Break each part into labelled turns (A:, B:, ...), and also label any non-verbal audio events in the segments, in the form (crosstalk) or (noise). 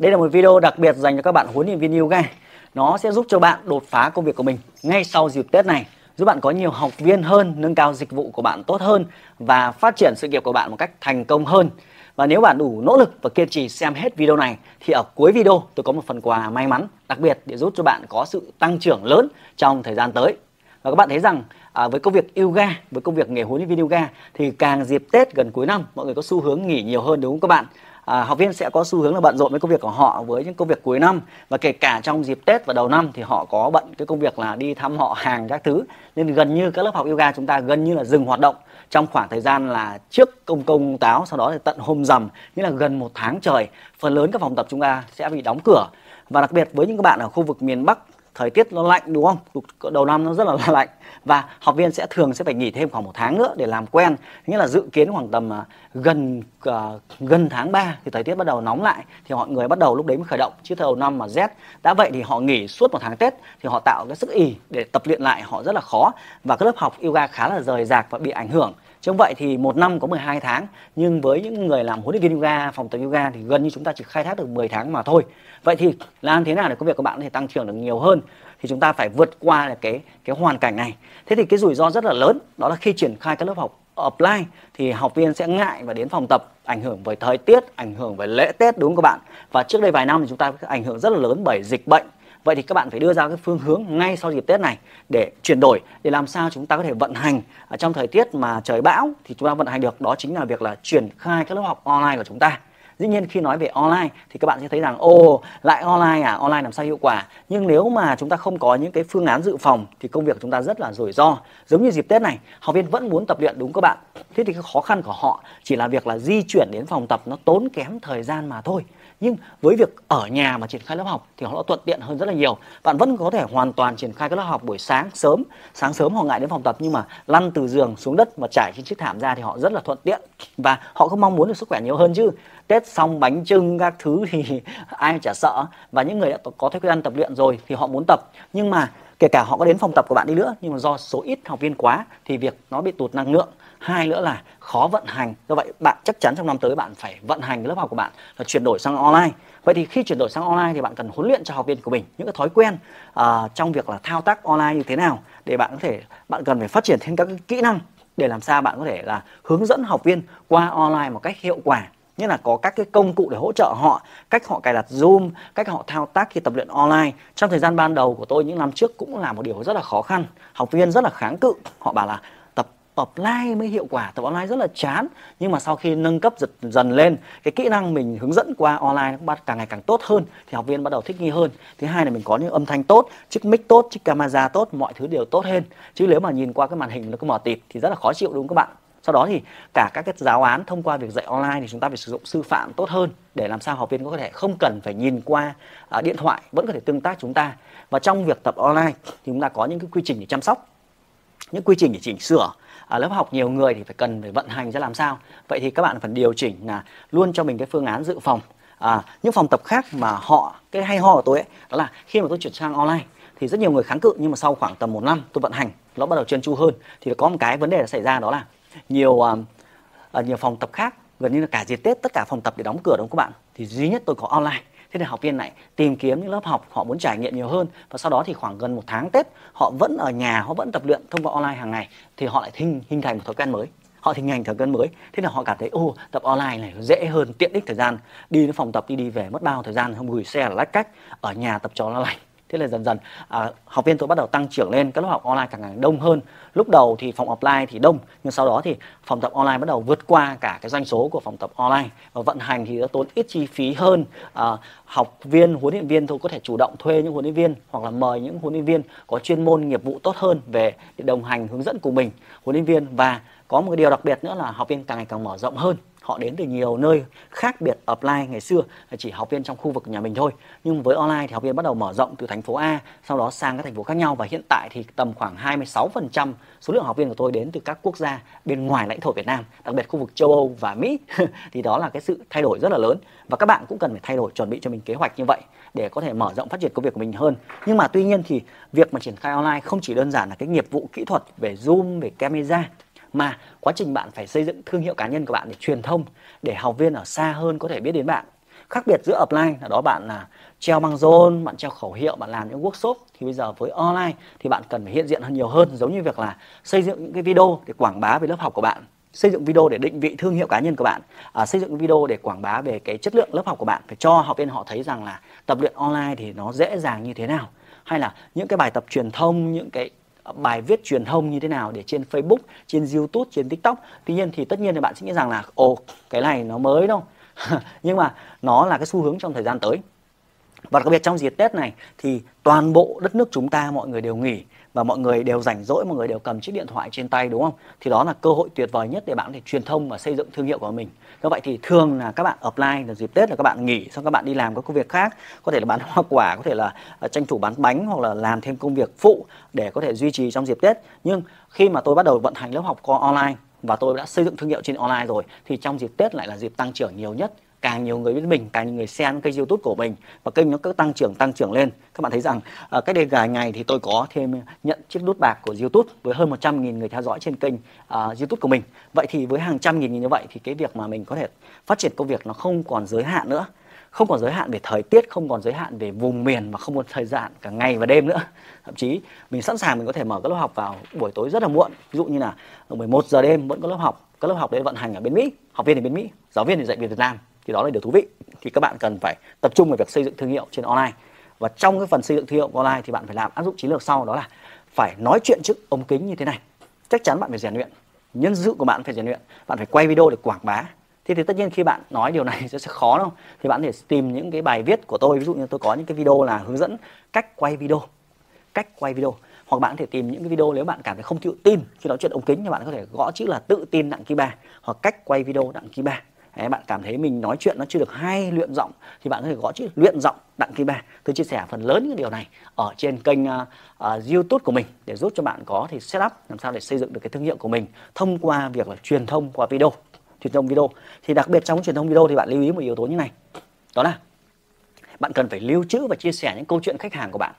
A: Đây là một video đặc biệt dành cho các bạn huấn luyện viên yoga. Nó sẽ giúp cho bạn đột phá công việc của mình ngay sau dịp Tết này, giúp bạn có nhiều học viên hơn, nâng cao dịch vụ của bạn tốt hơn và phát triển sự nghiệp của bạn một cách thành công hơn. Và nếu bạn đủ nỗ lực và kiên trì xem hết video này thì ở cuối video tôi có một phần quà may mắn đặc biệt để giúp cho bạn có sự tăng trưởng lớn trong thời gian tới. Và các bạn thấy rằng à, với công việc yoga, với công việc nghề huấn luyện viên yoga thì càng dịp Tết gần cuối năm mọi người có xu hướng nghỉ nhiều hơn đúng không các bạn? À, học viên sẽ có xu hướng là bận rộn với công việc của họ với những công việc cuối năm. Và kể cả trong dịp Tết và đầu năm thì họ có bận cái công việc là đi thăm họ hàng các thứ. Nên gần như các lớp học yoga chúng ta gần như là dừng hoạt động trong khoảng thời gian là trước công công táo sau đó thì tận hôm rằm nghĩa là gần một tháng trời. Phần lớn các phòng tập chúng ta sẽ bị đóng cửa. Và đặc biệt với những các bạn ở khu vực miền Bắc thời tiết nó lạnh, đúng không? Đầu năm nó rất là (laughs) lạnh. Và học viên sẽ thường sẽ phải nghỉ thêm khoảng một tháng nữa để làm quen. Nghĩa là dự kiến khoảng tầm à, gần à, gần tháng 3 thì thời tiết bắt đầu nóng lại, thì mọi người bắt đầu lúc đấy mới khởi động. Chứ đầu năm mà rét, đã vậy thì họ nghỉ suốt một tháng Tết thì họ tạo cái sức ì để tập luyện lại, họ rất là khó. Và cái lớp học yoga khá là rời rạc và bị ảnh hưởng. Chứ không vậy thì một năm có 12 tháng nhưng với những người làm huấn luyện viên yoga, phòng tập yoga thì gần như chúng ta chỉ khai thác được 10 tháng mà thôi. Vậy thì làm thế nào để công việc của bạn có thể tăng trưởng được nhiều hơn? Thì chúng ta phải vượt qua cái cái hoàn cảnh này. Thế thì cái rủi ro rất là lớn đó là khi triển khai các lớp học offline thì học viên sẽ ngại và đến phòng tập ảnh hưởng với thời tiết, ảnh hưởng với lễ Tết đúng không các bạn? Và trước đây vài năm thì chúng ta ảnh hưởng rất là lớn bởi dịch bệnh Vậy thì các bạn phải đưa ra cái phương hướng ngay sau dịp Tết này để chuyển đổi để làm sao chúng ta có thể vận hành ở trong thời tiết mà trời bão thì chúng ta vận hành được đó chính là việc là triển khai các lớp học online của chúng ta. Dĩ nhiên khi nói về online thì các bạn sẽ thấy rằng ô lại online à, online làm sao hiệu quả. Nhưng nếu mà chúng ta không có những cái phương án dự phòng thì công việc của chúng ta rất là rủi ro. Giống như dịp Tết này, học viên vẫn muốn tập luyện đúng các bạn. Thế thì cái khó khăn của họ chỉ là việc là di chuyển đến phòng tập nó tốn kém thời gian mà thôi nhưng với việc ở nhà mà triển khai lớp học thì họ thuận tiện hơn rất là nhiều. Bạn vẫn có thể hoàn toàn triển khai các lớp học buổi sáng sớm. Sáng sớm họ ngại đến phòng tập nhưng mà lăn từ giường xuống đất và trải trên chiếc thảm ra thì họ rất là thuận tiện. Và họ không mong muốn được sức khỏe nhiều hơn chứ. Tết xong bánh trưng các thứ thì (laughs) ai chả sợ. Và những người đã có thói quen tập luyện rồi thì họ muốn tập. Nhưng mà kể cả họ có đến phòng tập của bạn đi nữa nhưng mà do số ít học viên quá thì việc nó bị tụt năng lượng hai nữa là khó vận hành. Do vậy bạn chắc chắn trong năm tới bạn phải vận hành lớp học của bạn là chuyển đổi sang online. Vậy thì khi chuyển đổi sang online thì bạn cần huấn luyện cho học viên của mình những cái thói quen uh, trong việc là thao tác online như thế nào để bạn có thể bạn cần phải phát triển thêm các kỹ năng để làm sao bạn có thể là hướng dẫn học viên qua online một cách hiệu quả. Như là có các cái công cụ để hỗ trợ họ cách họ cài đặt zoom cách họ thao tác khi tập luyện online. Trong thời gian ban đầu của tôi những năm trước cũng là một điều rất là khó khăn. Học viên rất là kháng cự. Họ bảo là offline mới hiệu quả tập online rất là chán. Nhưng mà sau khi nâng cấp dần, dần lên cái kỹ năng mình hướng dẫn qua online nó càng ngày càng tốt hơn thì học viên bắt đầu thích nghi hơn. Thứ hai là mình có những âm thanh tốt chiếc mic tốt chiếc camera tốt mọi thứ đều tốt hơn. Chứ nếu mà nhìn qua cái màn hình nó cứ mờ tịt thì rất là khó chịu đúng không các bạn? Sau đó thì cả các cái giáo án thông qua việc dạy online thì chúng ta phải sử dụng sư phạm tốt hơn để làm sao học viên có thể không cần phải nhìn qua uh, điện thoại vẫn có thể tương tác chúng ta. Và trong việc tập online thì chúng ta có những cái quy trình để chăm sóc những quy trình để chỉnh sửa. Ở lớp học nhiều người thì phải cần phải vận hành ra làm sao? Vậy thì các bạn phải điều chỉnh là luôn cho mình cái phương án dự phòng. À, những phòng tập khác mà họ cái hay ho của tôi ấy đó là khi mà tôi chuyển sang online thì rất nhiều người kháng cự nhưng mà sau khoảng tầm một năm tôi vận hành nó bắt đầu trơn tru hơn. Thì có một cái vấn đề xảy ra đó là nhiều uh, nhiều phòng tập khác gần như là cả dịp tết tất cả phòng tập để đóng cửa đúng không các bạn? Thì duy nhất tôi có online thế nên học viên này tìm kiếm những lớp học họ muốn trải nghiệm nhiều hơn và sau đó thì khoảng gần một tháng tết, họ vẫn ở nhà, họ vẫn tập luyện thông qua online hàng ngày thì họ lại hình hình thành một thói quen mới. Họ hình thành thói quen mới. Thế là họ cảm thấy, ô, tập online này dễ hơn, tiện ích thời gian. Đi đến phòng tập đi đi về mất bao thời gian, không gửi xe là lách cách. Ở nhà tập cho nó lành thế là dần dần à, học viên tôi bắt đầu tăng trưởng lên các lớp học online càng ngày đông hơn. Lúc đầu thì phòng offline thì đông nhưng sau đó thì phòng tập online bắt đầu vượt qua cả cái doanh số của phòng tập online. Và vận hành thì nó tốn ít chi phí hơn. À, học viên huấn luyện viên tôi có thể chủ động thuê những huấn luyện viên hoặc là mời những huấn luyện viên có chuyên môn nghiệp vụ tốt hơn về để đồng hành hướng dẫn cùng mình. Huấn luyện viên và có một cái điều đặc biệt nữa là học viên càng ngày càng mở rộng hơn. Họ đến từ nhiều nơi khác biệt offline ngày xưa là chỉ học viên trong khu vực nhà mình thôi. Nhưng với online thì học viên bắt đầu mở rộng từ thành phố A, sau đó sang các thành phố khác nhau. Và hiện tại thì tầm khoảng 26% số lượng học viên của tôi đến từ các quốc gia bên ngoài lãnh thổ Việt Nam, đặc biệt khu vực châu Âu và Mỹ. (laughs) Thì đó là cái sự thay đổi rất là lớn. Và các bạn cũng cần phải thay đổi, chuẩn bị cho mình kế hoạch như vậy để có thể mở rộng phát triển công việc của mình hơn. Nhưng mà tuy nhiên thì việc mà triển khai online không chỉ đơn giản là cái nghiệp vụ kỹ thuật về zoom, về camera mà quá trình bạn phải xây dựng thương hiệu cá nhân của bạn để truyền thông để học viên ở xa hơn có thể biết đến bạn. Khác biệt giữa offline là đó bạn là treo băng rôn bạn treo khẩu hiệu bạn làm những workshop thì bây giờ với online thì bạn cần phải hiện diện hơn nhiều hơn giống như việc là xây dựng những cái video để quảng bá về lớp học của bạn xây dựng video để định vị thương hiệu cá nhân của bạn à, xây dựng video để quảng bá về cái chất lượng lớp học của bạn phải cho học viên họ thấy rằng là tập luyện online thì nó dễ dàng như thế nào. Hay là những cái bài tập truyền thông những cái bài viết truyền thông như thế nào để trên Facebook, trên YouTube, trên TikTok. Tuy nhiên thì tất nhiên thì bạn sẽ nghĩ rằng là ồ cái này nó mới đâu. (laughs) Nhưng mà nó là cái xu hướng trong thời gian tới. Và đặc biệt trong dịp Tết này thì toàn bộ đất nước chúng ta mọi người đều nghỉ và mọi người đều rảnh rỗi, mọi người đều cầm chiếc điện thoại trên tay đúng không? Thì đó là cơ hội tuyệt vời nhất để bạn có thể truyền thông và xây dựng thương hiệu của mình. Do vậy thì thường là các bạn offline là dịp Tết là các bạn nghỉ xong các bạn đi làm các công việc khác, có thể là bán hoa quả, có thể là ờ, tranh thủ bán bánh hoặc là làm thêm công việc phụ để có thể duy trì trong dịp Tết. Nhưng khi mà tôi bắt đầu vận hành lớp học qua online và tôi đã xây dựng thương hiệu trên online rồi. Thì trong dịp Tết lại là dịp tăng trưởng nhiều nhất. Càng nhiều người biết mình càng nhiều người xem kênh youtube của mình. Và kênh nó cứ tăng trưởng tăng trưởng lên. Các bạn thấy rằng uh, cách đây vài ngày thì tôi có thêm nhận chiếc nút bạc của youtube với hơn 100 nghìn người theo dõi trên kênh uh, youtube của mình. Vậy thì với hàng trăm nghìn như vậy thì cái việc mà mình có thể phát triển công việc nó không còn giới hạn nữa không còn giới hạn về thời tiết, không còn giới hạn về vùng miền mà không còn thời gian cả ngày và đêm nữa. Thậm chí mình sẵn sàng mình có thể mở các lớp học vào buổi tối rất là muộn. Ví dụ như là 11 giờ đêm vẫn có lớp học, các lớp học đấy vận hành ở bên Mỹ, học viên thì bên Mỹ, giáo viên thì dạy Việt Nam. Thì đó là điều thú vị. Thì các bạn cần phải tập trung vào việc xây dựng thương hiệu trên online. Và trong cái phần xây dựng thương hiệu online thì bạn phải làm áp dụng chiến lược sau, đó là phải nói chuyện trước ống kính như thế này. Chắc chắn bạn phải rèn luyện, nhân sự của bạn phải rèn luyện, bạn phải quay video để quảng bá thế thì tất nhiên khi bạn nói điều này (laughs) sẽ khó đâu thì bạn thể tìm những cái bài viết của tôi ví dụ như tôi có những cái video là hướng dẫn cách quay video cách quay video. Hoặc bạn có thể tìm những cái video nếu bạn cảm thấy không tự tin khi nói chuyện ống kính thì bạn có thể gõ chữ là tự tin đặng ký ba hoặc cách quay video đặng ký ba. Đấy, bạn cảm thấy mình nói chuyện nó chưa được hay luyện giọng thì bạn có thể gõ chữ luyện giọng đặng kim ba. Tôi chia sẻ phần lớn những điều này ở trên kênh uh, uh, youtube của mình để giúp cho bạn có thì setup làm sao để xây dựng được cái thương hiệu của mình thông qua việc là truyền thông qua video truyền thông video. Thì đặc biệt trong truyền thông video thì bạn lưu ý một yếu tố như này. Đó là bạn cần phải lưu trữ và chia sẻ những câu chuyện khách hàng của bạn.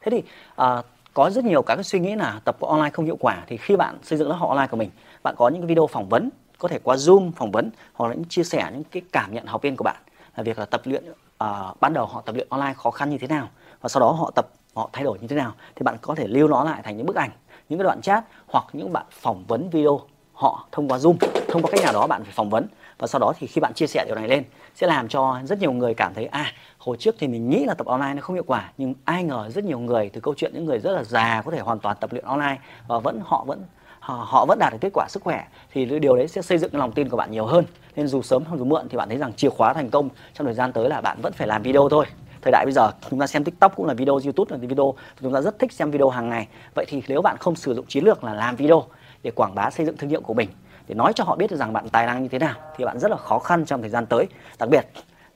A: Thế thì uh, có rất nhiều các cái suy nghĩ là tập online không hiệu quả thì khi bạn xây dựng lớp học online của mình bạn có những cái video phỏng vấn có thể qua zoom phỏng vấn hoặc là những chia sẻ những cái cảm nhận học viên của bạn là việc là tập luyện uh, ban đầu họ tập luyện online khó khăn như thế nào và sau đó họ tập họ thay đổi như thế nào thì bạn có thể lưu nó lại thành những bức ảnh những cái đoạn chat hoặc những bạn phỏng vấn video họ thông qua zoom, thông qua cách nào đó bạn phải phỏng vấn. Và sau đó thì khi bạn chia sẻ điều này lên, sẽ làm cho rất nhiều người cảm thấy à hồi trước thì mình nghĩ là tập online nó không hiệu quả, nhưng ai ngờ rất nhiều người, từ câu chuyện những người rất là già có thể hoàn toàn tập luyện online và vẫn họ vẫn họ vẫn đạt được kết quả sức khỏe, thì điều đấy sẽ xây dựng lòng tin của bạn nhiều hơn. Nên dù sớm hay dù muộn thì bạn thấy rằng chìa khóa thành công trong thời gian tới là bạn vẫn phải làm video thôi. Thời đại bây giờ, chúng ta xem tiktok cũng là video, youtube là video, chúng ta rất thích xem video hàng ngày. Vậy thì nếu bạn không sử dụng chiến lược là làm video để quảng bá xây dựng thương hiệu của mình, để nói cho họ biết được rằng bạn tài năng như thế nào thì bạn rất là khó khăn trong thời gian tới. Đặc biệt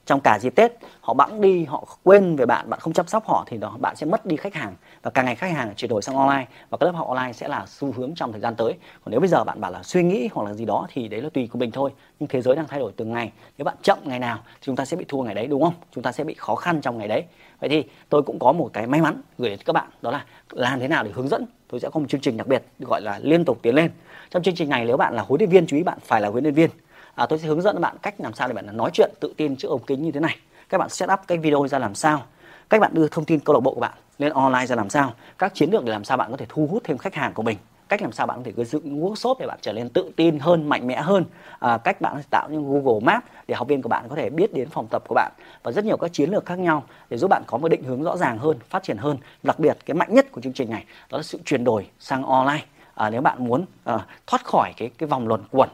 A: trong cả dịp Tết, họ bẵng đi, họ quên về bạn bạn không chăm sóc họ thì đó, bạn sẽ mất đi khách hàng. Và càng ngày khách hàng chuyển đổi sang online và các lớp học online sẽ là xu hướng trong thời gian tới. Còn nếu bây giờ bạn bảo là suy nghĩ hoặc là gì đó thì đấy là tùy của mình thôi. Nhưng thế giới đang thay đổi từng ngày. Nếu bạn chậm ngày nào thì chúng ta sẽ bị thua ngày đấy, đúng không? Chúng ta sẽ bị khó khăn trong ngày đấy. Vậy thì tôi cũng có một cái may mắn gửi đến các bạn, đó là làm thế nào để hướng dẫn. Tôi sẽ có một chương trình đặc biệt gọi là liên tục tiến lên. Trong chương trình này, nếu bạn là huấn luyện viên, chú ý bạn phải là huấn luyện viên à, tôi sẽ hướng dẫn các bạn cách làm sao để bạn nói chuyện tự tin trước ống kính như thế này. Các bạn set up cái video ra làm sao. Cách bạn đưa thông tin câu lạc bộ của bạn lên online ra làm sao. Các chiến lược để làm sao bạn có thể thu hút thêm khách hàng của mình. Cách làm sao bạn có thể xây dựng workshop để bạn trở nên tự tin hơn mạnh mẽ hơn. À, cách bạn tạo những Google Map để học viên của bạn có thể biết đến phòng tập của bạn. Và rất nhiều các chiến lược khác nhau để giúp bạn có một định hướng rõ ràng hơn phát triển hơn. Đặc biệt cái mạnh nhất của chương trình này đó là sự chuyển đổi sang online. À, nếu bạn muốn à, thoát khỏi cái cái vòng luẩn quẩn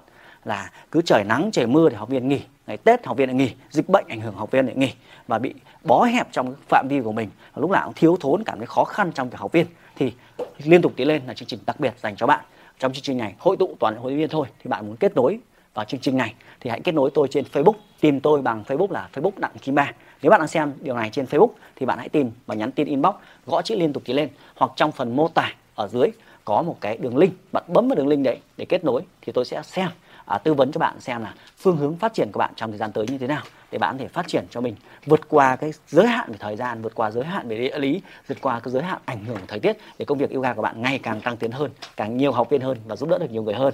A: là cứ trời nắng, trời mưa thì học viên nghỉ, ngày tết học viên lại nghỉ, dịch bệnh ảnh hưởng học viên lại nghỉ và bị bó hẹp trong phạm vi của mình. Lúc nào cũng thiếu thốn cảm thấy khó khăn trong việc học viên. Thì liên tục tiến lên là chương trình đặc biệt dành cho bạn. Trong chương trình này, hội tụ toàn hội viên thôi thì bạn muốn kết nối vào chương trình này thì hãy kết nối tôi trên Facebook, tìm tôi bằng Facebook là Facebook đặng kim ba. Nếu bạn đang xem điều này trên Facebook thì bạn hãy tìm và nhắn tin inbox, gõ chữ liên tục tiến lên hoặc trong phần mô tả ở dưới có một cái đường link. Bạn bấm vào đường link đấy để kết nối thì tôi sẽ xem à, tư vấn cho bạn xem là phương hướng phát triển của bạn trong thời gian tới như thế nào để bạn có thể phát triển cho mình vượt qua cái giới hạn về thời gian vượt qua giới hạn về địa lý vượt qua cái giới hạn ảnh hưởng của thời tiết để công việc yoga của bạn ngày càng tăng tiến hơn càng nhiều học viên hơn và giúp đỡ được nhiều người hơn.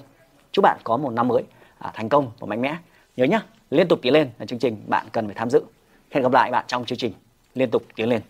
A: Chúc bạn có một năm mới à, thành công và mạnh mẽ. Nhớ nhá liên tục tiến lên là chương trình bạn cần phải tham dự. Hẹn gặp lại bạn trong chương trình liên tục tiến lên.